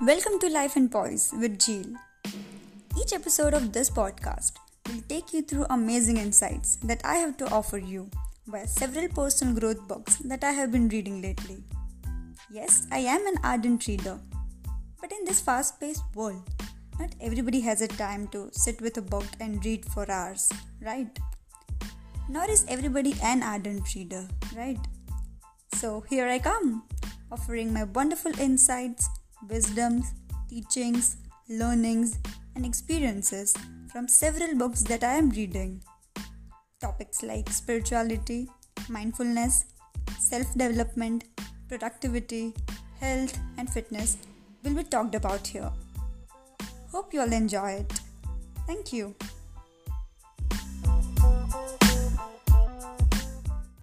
Welcome to Life and Poise with Jhil. Each episode of this podcast will take you through amazing insights that I have to offer you via several personal growth books that I have been reading lately. Yes, I am an ardent reader, but in this fast paced world, not everybody has a time to sit with a book and read for hours, right? Nor is everybody an ardent reader, right? So here I come, offering my wonderful insights, wisdoms, teachings, learnings, and experiences from several books that I am reading. Topics like spirituality, mindfulness, self development, productivity, health, and fitness will be talked about here. Hope you all enjoy it. Thank you.